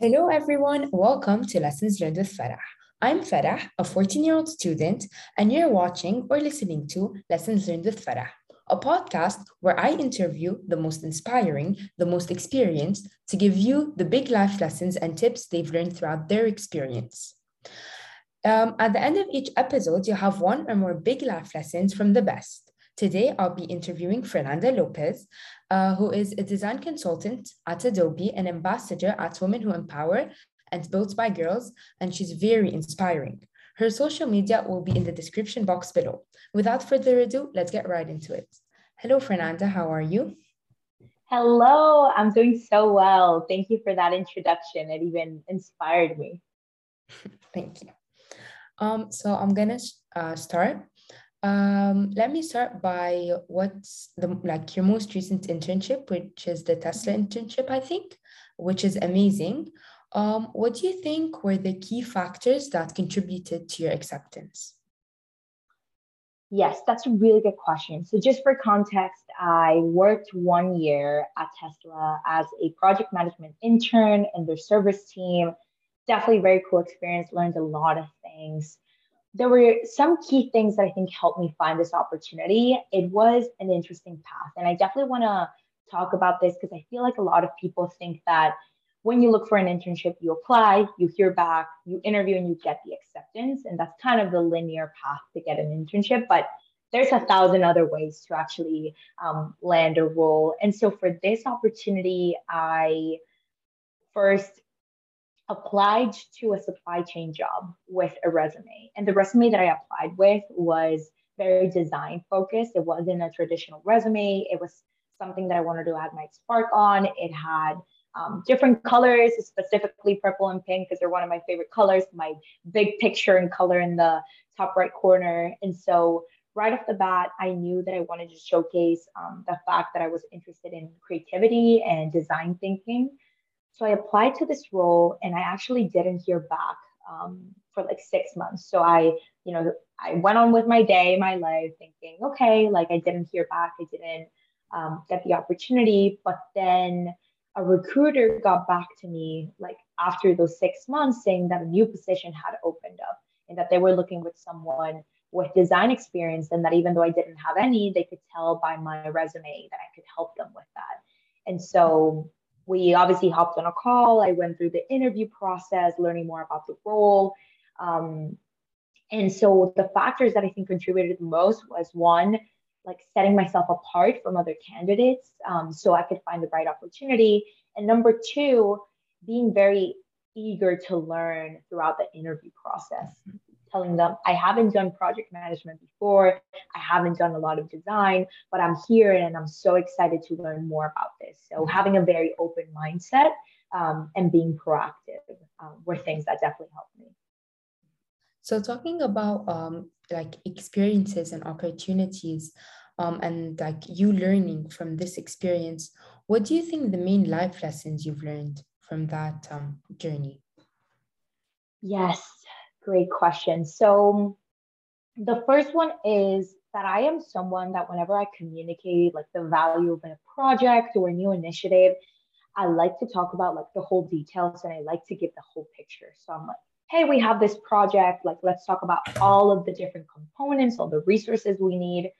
Hello, everyone. Welcome to Lessons Learned with Farah. I'm Farah, a 14 year old student, and you're watching or listening to Lessons Learned with Farah, a podcast where I interview the most inspiring, the most experienced to give you the big life lessons and tips they've learned throughout their experience. Um, at the end of each episode, you'll have one or more big life lessons from the best. Today, I'll be interviewing Fernanda Lopez, uh, who is a design consultant at Adobe and ambassador at Women Who Empower and Built by Girls, and she's very inspiring. Her social media will be in the description box below. Without further ado, let's get right into it. Hello, Fernanda, how are you? Hello, I'm doing so well. Thank you for that introduction. It even inspired me. Thank you. Um, so I'm gonna uh, start um, let me start by what's the like your most recent internship, which is the Tesla internship, I think, which is amazing. Um, what do you think were the key factors that contributed to your acceptance? Yes, that's a really good question. So, just for context, I worked one year at Tesla as a project management intern in their service team. Definitely very cool experience, learned a lot of things there were some key things that I think helped me find this opportunity. It was an interesting path. And I definitely want to talk about this because I feel like a lot of people think that when you look for an internship, you apply, you hear back, you interview, and you get the acceptance. And that's kind of the linear path to get an internship. But there's a thousand other ways to actually um, land a role. And so for this opportunity, I first applied to a supply chain job with a resume. And the resume that I applied with was very design focused. It wasn't a traditional resume. It was something that I wanted to add my spark on. It had um, different colors, specifically purple and pink, because they're one of my favorite colors. My big picture and color in the top right corner. And so, right off the bat, I knew that I wanted to showcase um, the fact that I was interested in creativity and design thinking. So I applied to this role and I actually didn't hear back um, for like six months. So I, you know, I went on with my day, my life, thinking, okay, like I didn't hear back, I didn't um, get the opportunity. But then a recruiter got back to me like after those six months saying that a new position had opened up and that they were looking with someone with design experience and that even though I didn't have any, they could tell by my resume that I could help them with that. And so we obviously hopped on a call. I went through the interview process, learning more about the role. Um, and so the factors that I think contributed the most was one, like setting myself apart from other candidates um, so I could find the right opportunity. And number two, being very eager to learn throughout the interview process telling them I haven't done project management before, I haven't done a lot of design, but I'm here and I'm so excited to learn more about this. So mm-hmm. having a very open mindset um, and being proactive um, were things that definitely helped me. So talking about um, like experiences and opportunities, um, and like you learning from this experience, what do you think the main life lessons you've learned from that um, journey? Yes, Great question. So the first one is that I am someone that whenever I communicate like the value of a project or a new initiative, I like to talk about like the whole details and I like to give the whole picture. So I'm like, hey, we have this project. Like, let's talk about all of the different components, all the resources we need.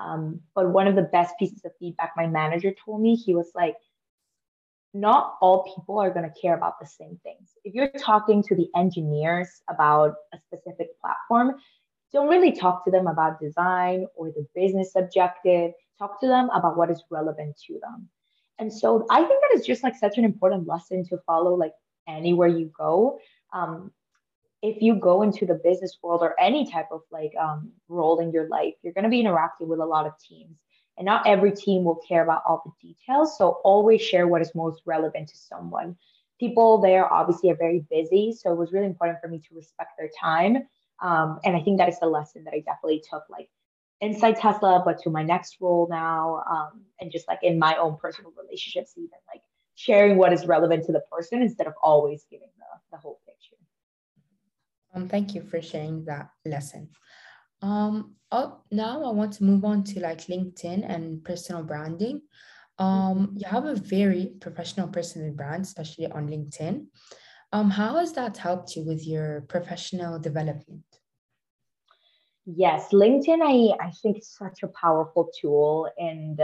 Um, but one of the best pieces of feedback my manager told me, he was like, not all people are going to care about the same things. If you're talking to the engineers about a specific platform, don't really talk to them about design or the business objective. Talk to them about what is relevant to them. And so I think that is just like such an important lesson to follow, like anywhere you go. Um, if you go into the business world or any type of like um, role in your life, you're going to be interacting with a lot of teams and not every team will care about all the details. So always share what is most relevant to someone. People there obviously are very busy. So it was really important for me to respect their time. Um, and I think that is the lesson that I definitely took like inside Tesla, but to my next role now. Um, and just like in my own personal relationships, even like sharing what is relevant to the person instead of always giving the, the whole picture. Um, thank you for sharing that lesson. Um, oh, now I want to move on to like LinkedIn and personal branding. Um, you have a very professional personal brand, especially on LinkedIn. Um, how has that helped you with your professional development? Yes, LinkedIn, I, I think it's such a powerful tool. And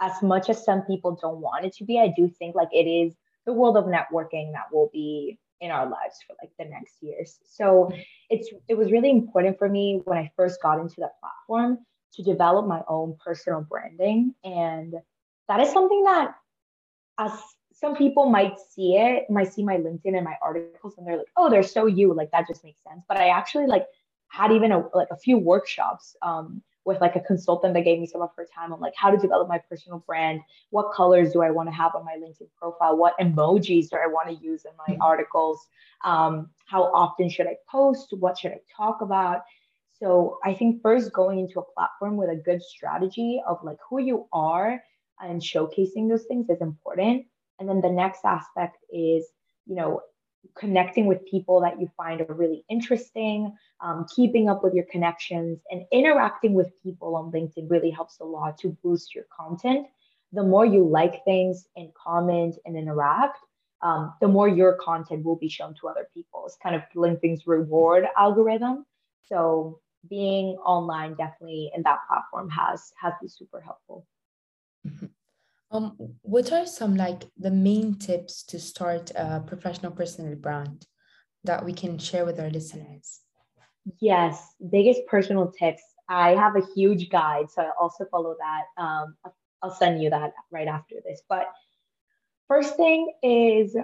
as much as some people don't want it to be, I do think like it is the world of networking that will be in our lives for like the next years. So it's it was really important for me when I first got into the platform to develop my own personal branding. And that is something that as some people might see it, might see my LinkedIn and my articles and they're like, oh, they're so you, like that just makes sense. But I actually like had even a, like a few workshops um, with like a consultant that gave me some of her time on like how to develop my personal brand. What colors do I want to have on my LinkedIn profile? What emojis do I want to use in my mm-hmm. articles? Um, how often should I post? What should I talk about? So I think first going into a platform with a good strategy of like who you are and showcasing those things is important. And then the next aspect is, you know, connecting with people that you find are really interesting, um, keeping up with your connections, and interacting with people on LinkedIn really helps a lot to boost your content. The more you like things and comment and interact, um, the more your content will be shown to other people. It's kind of LinkedIn's reward algorithm. So being online definitely in that platform has has been super helpful. Mm-hmm. Um, what are some like the main tips to start a professional personal brand that we can share with our listeners? Yes, biggest personal tips. I have a huge guide, so I also follow that. Um, I'll send you that right after this. But first thing is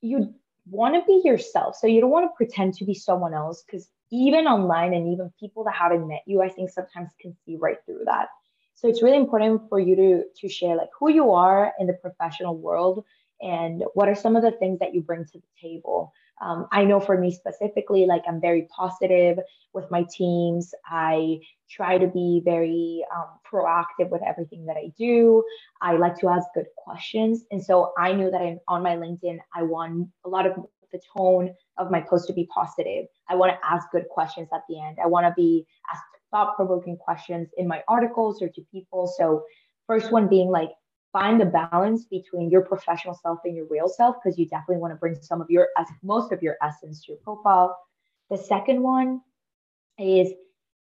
you want to be yourself. So you don't want to pretend to be someone else because even online and even people that haven't met you, I think sometimes can see right through that. So it's really important for you to to share like who you are in the professional world and what are some of the things that you bring to the table. Um, I know for me specifically, like I'm very positive with my teams. I try to be very um, proactive with everything that I do. I like to ask good questions. And so I knew that in, on my LinkedIn, I want a lot of the tone of my post to be positive. I want to ask good questions at the end. I want to be asked thought provoking questions in my articles or to people. So, first one being like, find the balance between your professional self and your real self, because you definitely want to bring some of your, most of your essence to your profile. The second one is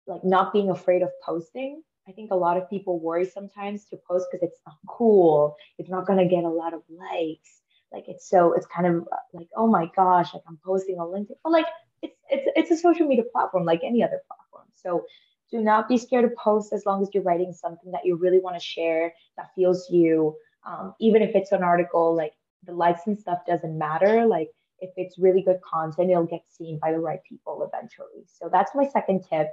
like not being afraid of posting. I think a lot of people worry sometimes to post because it's not cool. It's not going to get a lot of likes. Like it's so, it's kind of uh, like, oh my gosh, like I'm posting on LinkedIn. But like it's it's it's a social media platform like any other platform. So do not be scared to post as long as you're writing something that you really want to share that feels you. Um, even if it's an article, like the likes and stuff doesn't matter. Like if it's really good content, it'll get seen by the right people eventually. So that's my second tip.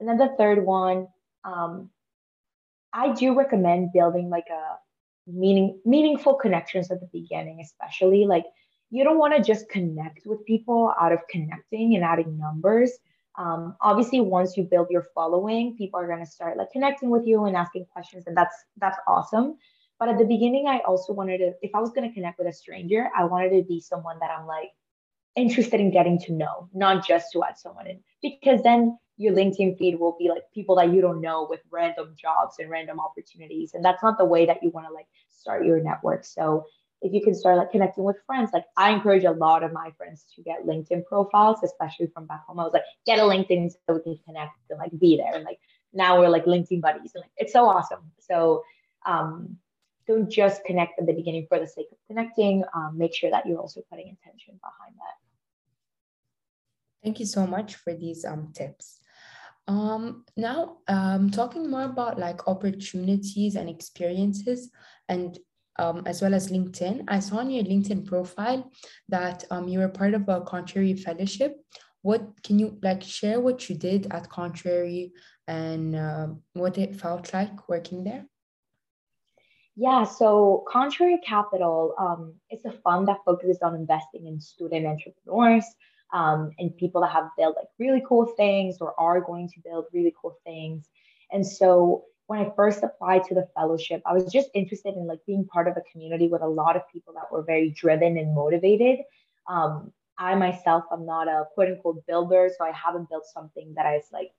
And then the third one, um, I do recommend building like a meaning meaningful connections at the beginning, especially like you don't want to just connect with people out of connecting and adding numbers um, obviously once you build your following people are going to start like connecting with you and asking questions and that's that's awesome. But at the beginning i also wanted to if i was going to connect with a stranger i wanted to be someone that i'm like interested in getting to know not just to add someone in. Because then your linkedin feed will be like people that you don't know with random jobs and random opportunities and that's not the way that you want to like start your network. So if you can start like connecting with friends, like I encourage a lot of my friends to get LinkedIn profiles, especially from back home. I was like, get a LinkedIn so we can connect and like be there. And like now we're like LinkedIn buddies. And like it's so awesome. So um don't just connect at the beginning for the sake of connecting. Um, make sure that you're also putting intention behind that. Thank you so much for these um tips. Um, now, um, talking more about like opportunities and experiences and um, as well as LinkedIn. I saw on your LinkedIn profile that um, you were part of a Contrary Fellowship. What can you like share what you did at Contrary and uh, what it felt like working there? Yeah, so Contrary Capital um, is a fund that focuses on investing in student entrepreneurs um, and people that have built like really cool things or are going to build really cool things. And so when I first applied to the fellowship, I was just interested in like being part of a community with a lot of people that were very driven and motivated. Um, I myself, I'm not a quote unquote builder, so I haven't built something that is like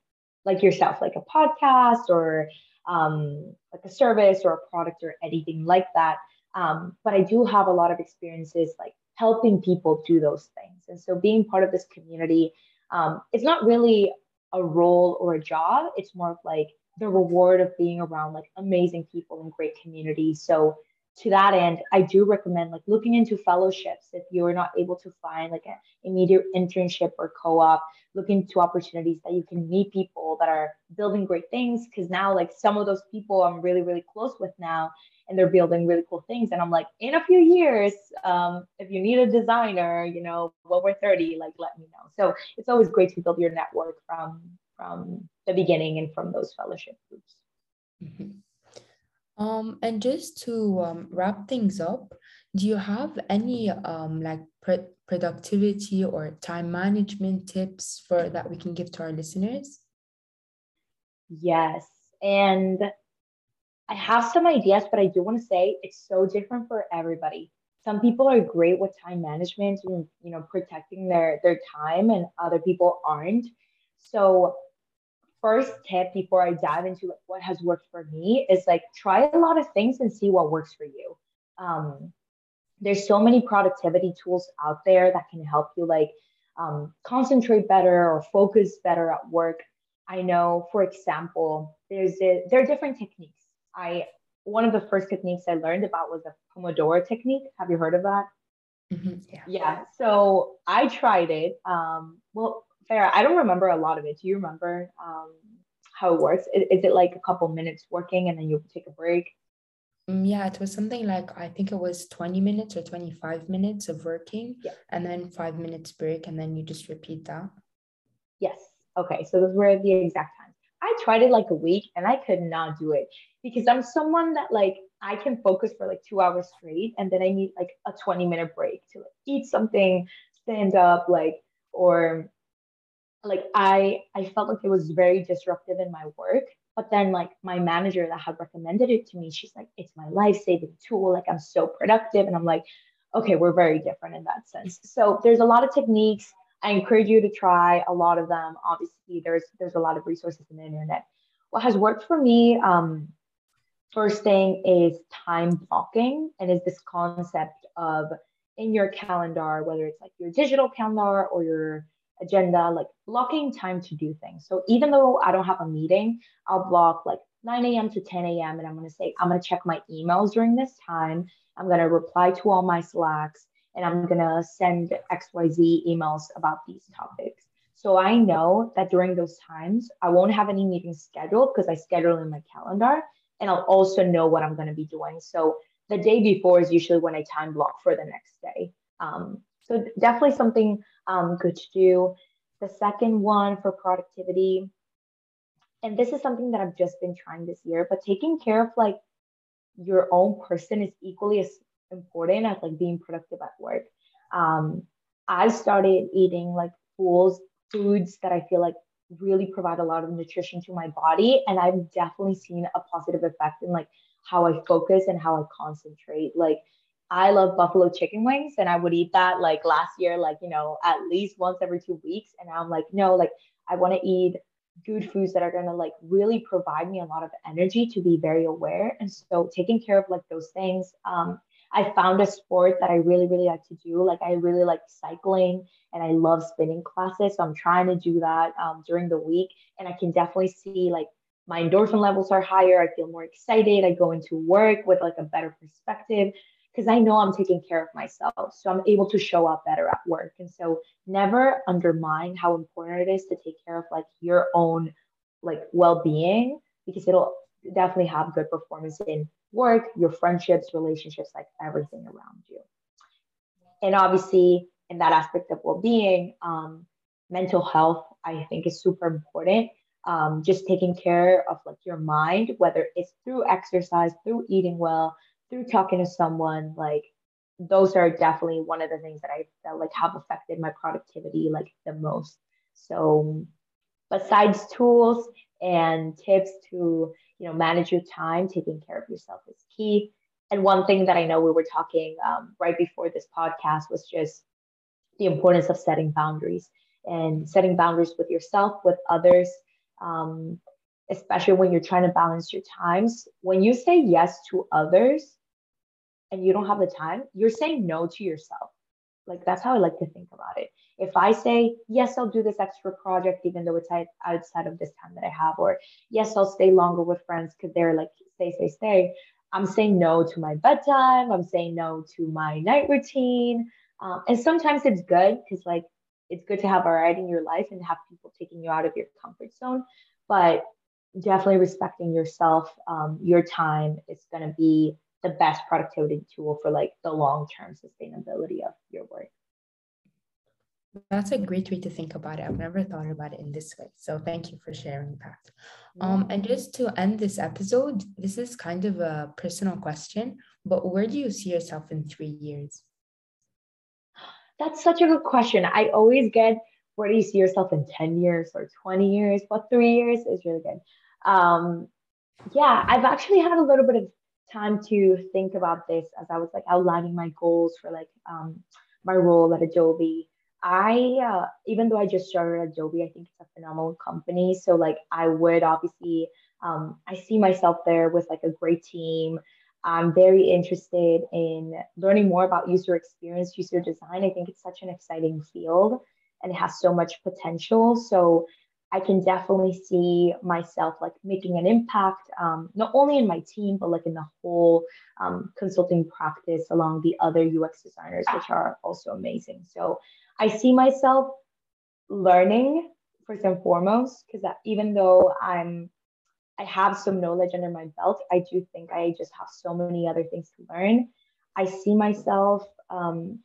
like yourself, like a podcast or um, like a service or a product or anything like that. Um, but I do have a lot of experiences like helping people do those things. And so being part of this community, um, it's not really a role or a job. It's more of like the reward of being around like amazing people and great communities. So to that end, I do recommend like looking into fellowships if you're not able to find like an immediate internship or co-op, look into opportunities that you can meet people that are building great things. Cause now like some of those people I'm really, really close with now and they're building really cool things. And I'm like, in a few years, um, if you need a designer, you know, when we're 30, like let me know. So it's always great to build your network from from the beginning and from those fellowship groups. Mm-hmm. Um, and just to um, wrap things up, do you have any um, like pr- productivity or time management tips for that we can give to our listeners? Yes, and I have some ideas, but I do want to say it's so different for everybody. Some people are great with time management and you know protecting their their time, and other people aren't. So first tip before I dive into like what has worked for me is like try a lot of things and see what works for you. Um, there's so many productivity tools out there that can help you like um, concentrate better or focus better at work. I know, for example, there's a, there are different techniques. I one of the first techniques I learned about was the Pomodoro technique. Have you heard of that? Mm-hmm. Yeah. Yeah. So I tried it. Um, well, fair. I don't remember a lot of it. Do you remember um, how it works? Is, is, it like a couple minutes working and then you take a break? Mm, yeah, it was something like I think it was 20 minutes or 25 minutes of working yeah. and then five minutes break and then you just repeat that. Yes. Okay. So those were the exact times. I tried it like a week and I could not do it because I'm someone that like I can focus for like two hours straight and then I need like a 20 minute break to like eat something, stand up, like, or like I I felt like it was very disruptive in my work. But then like my manager that had recommended it to me, she's like, it's my life-saving tool. Like I'm so productive. And I'm like, okay, we're very different in that sense. So there's a lot of techniques. I encourage you to try a lot of them. Obviously, there's there's a lot of resources in the internet. What has worked for me, um, first thing is time blocking, and is this concept of in your calendar, whether it's like your digital calendar or your agenda, like blocking time to do things. So even though I don't have a meeting, I'll block like 9 a.m. to 10 a.m. and I'm to say, I'm to check my emails during this time. I'm to reply to all my Slacks and I'm to send XYZ emails about these topics. So I know that during those times, I won't have any meetings scheduled because I schedule in my calendar and I'll also know what I'm to be doing. So the day before is usually when I time block for the next day. Um, so definitely something um, good to do. The second one for productivity, and this is something that I've just been trying this year, but taking care of like your own person is equally as important as like being productive at work. Um, I started eating like foods, foods that I feel like really provide a lot of nutrition to my body, and I've definitely seen a positive effect in like how I focus and how I concentrate. Like I love buffalo chicken wings and I would eat that like last year, like, you know, at least once every two weeks. And I'm like, no, like I want to eat good foods that are going to like really provide me a lot of energy to be very aware. And so taking care of like those things. Um, I found a sport that I really, really like to do. Like I really like cycling and I love spinning classes. So I'm trying to do that um, during the week. And I can definitely see like my endorphin levels are higher. I feel more excited. I go into work with like a better perspective because I know I'm taking care of myself. So I'm able to show up better at work. And so never undermine how important it is to take care of like your own like well-being because it'll definitely have good performance in work, your friendships, relationships, like everything around you. And obviously, in that aspect of well-being, um, mental health, I think is super important. Um, just taking care of like your mind, whether it's through exercise, through eating well, through talking to someone, like those are definitely one of the things that I felt like have affected my productivity like the most. So besides tools and tips to you know manage your time, taking care of yourself is key. And one thing that I know we were talking um, right before this podcast was just the importance of setting boundaries and setting boundaries with yourself, with others. Um, especially when you're trying to balance your times. When you say yes to others and you don't have the time, you're saying no to yourself. Like that's how I like to think about it. If I say, yes, I'll do this extra project, even though it's outside of this time that I have, or yes, I'll stay longer with friends because they're like, stay, stay, stay. I'm saying no to my bedtime. I'm saying no to my night routine. Um, and sometimes it's good because, like, it's good to have variety in your life and have people taking you out of your comfort zone. But definitely respecting yourself, um, your time is going to be the best productivity tool for like the long term sustainability of your work. That's a great way to think about it. I've never thought about it in this way. So thank you for sharing that. Um, and just to end this episode, this is kind of a personal question, but where do you see yourself in three years? That's such a good question. I always get where do you see yourself in 10 years or 20 years? But three years is really good. Um, yeah, I've actually had a little bit of time to think about this as I was like outlining my goals for like um, my role at Adobe. I, uh, even though I just started Adobe, I think it's a phenomenal company. So like I would obviously, um, I see myself there with like a great team. I'm very interested in learning more about user experience, user design. I think it's such an exciting field and it has so much potential. So I can definitely see myself like making an impact, um, not only in my team, but like in the whole um, consulting practice along the other UX designers, which are also amazing. So I see myself learning first and foremost, because even though I'm I have some knowledge under my belt, I do think I just have so many other things to learn. I see myself um,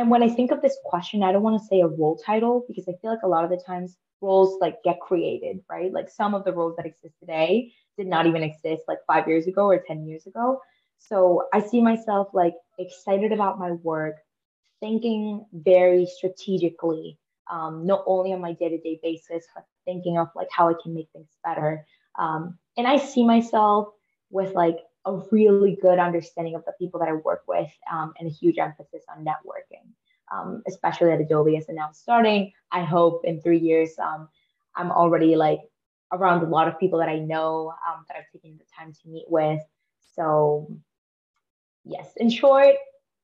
and when I think of this question, I don't want to say a role title because I feel like a lot of the times roles like get created, right? Like some of the roles that exist today did not even exist like five years ago or 10 years ago. So I see myself like excited about my work, thinking very strategically, um, not only on my day to day basis, but thinking of like how I can make things better. Um, and I see myself with like a really good understanding of the people that I work with um, and a huge emphasis on networking, um, especially at Adobe as now starting. I hope in three years, um, I'm already like around a lot of people that I know um, that I've taken the time to meet with. So, yes, in short,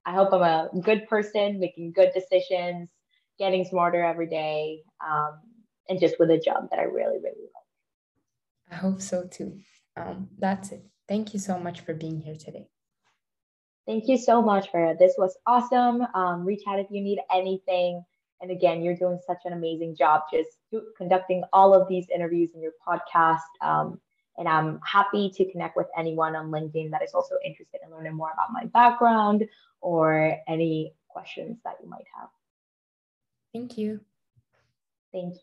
I hope I'm a good person, making good decisions, getting smarter every day, um, and just with a job that I really, really like. I hope so too. Um, that's it. Thank you so much for being here today. Thank you so much, Farah. This was awesome. Um, reach out if you need anything. And again, you're doing such an amazing job just conducting all of these interviews in your podcast. Um, and I'm happy to connect with anyone on LinkedIn that is also interested in learning more about my background or any questions that you might have. Thank you. Thank you.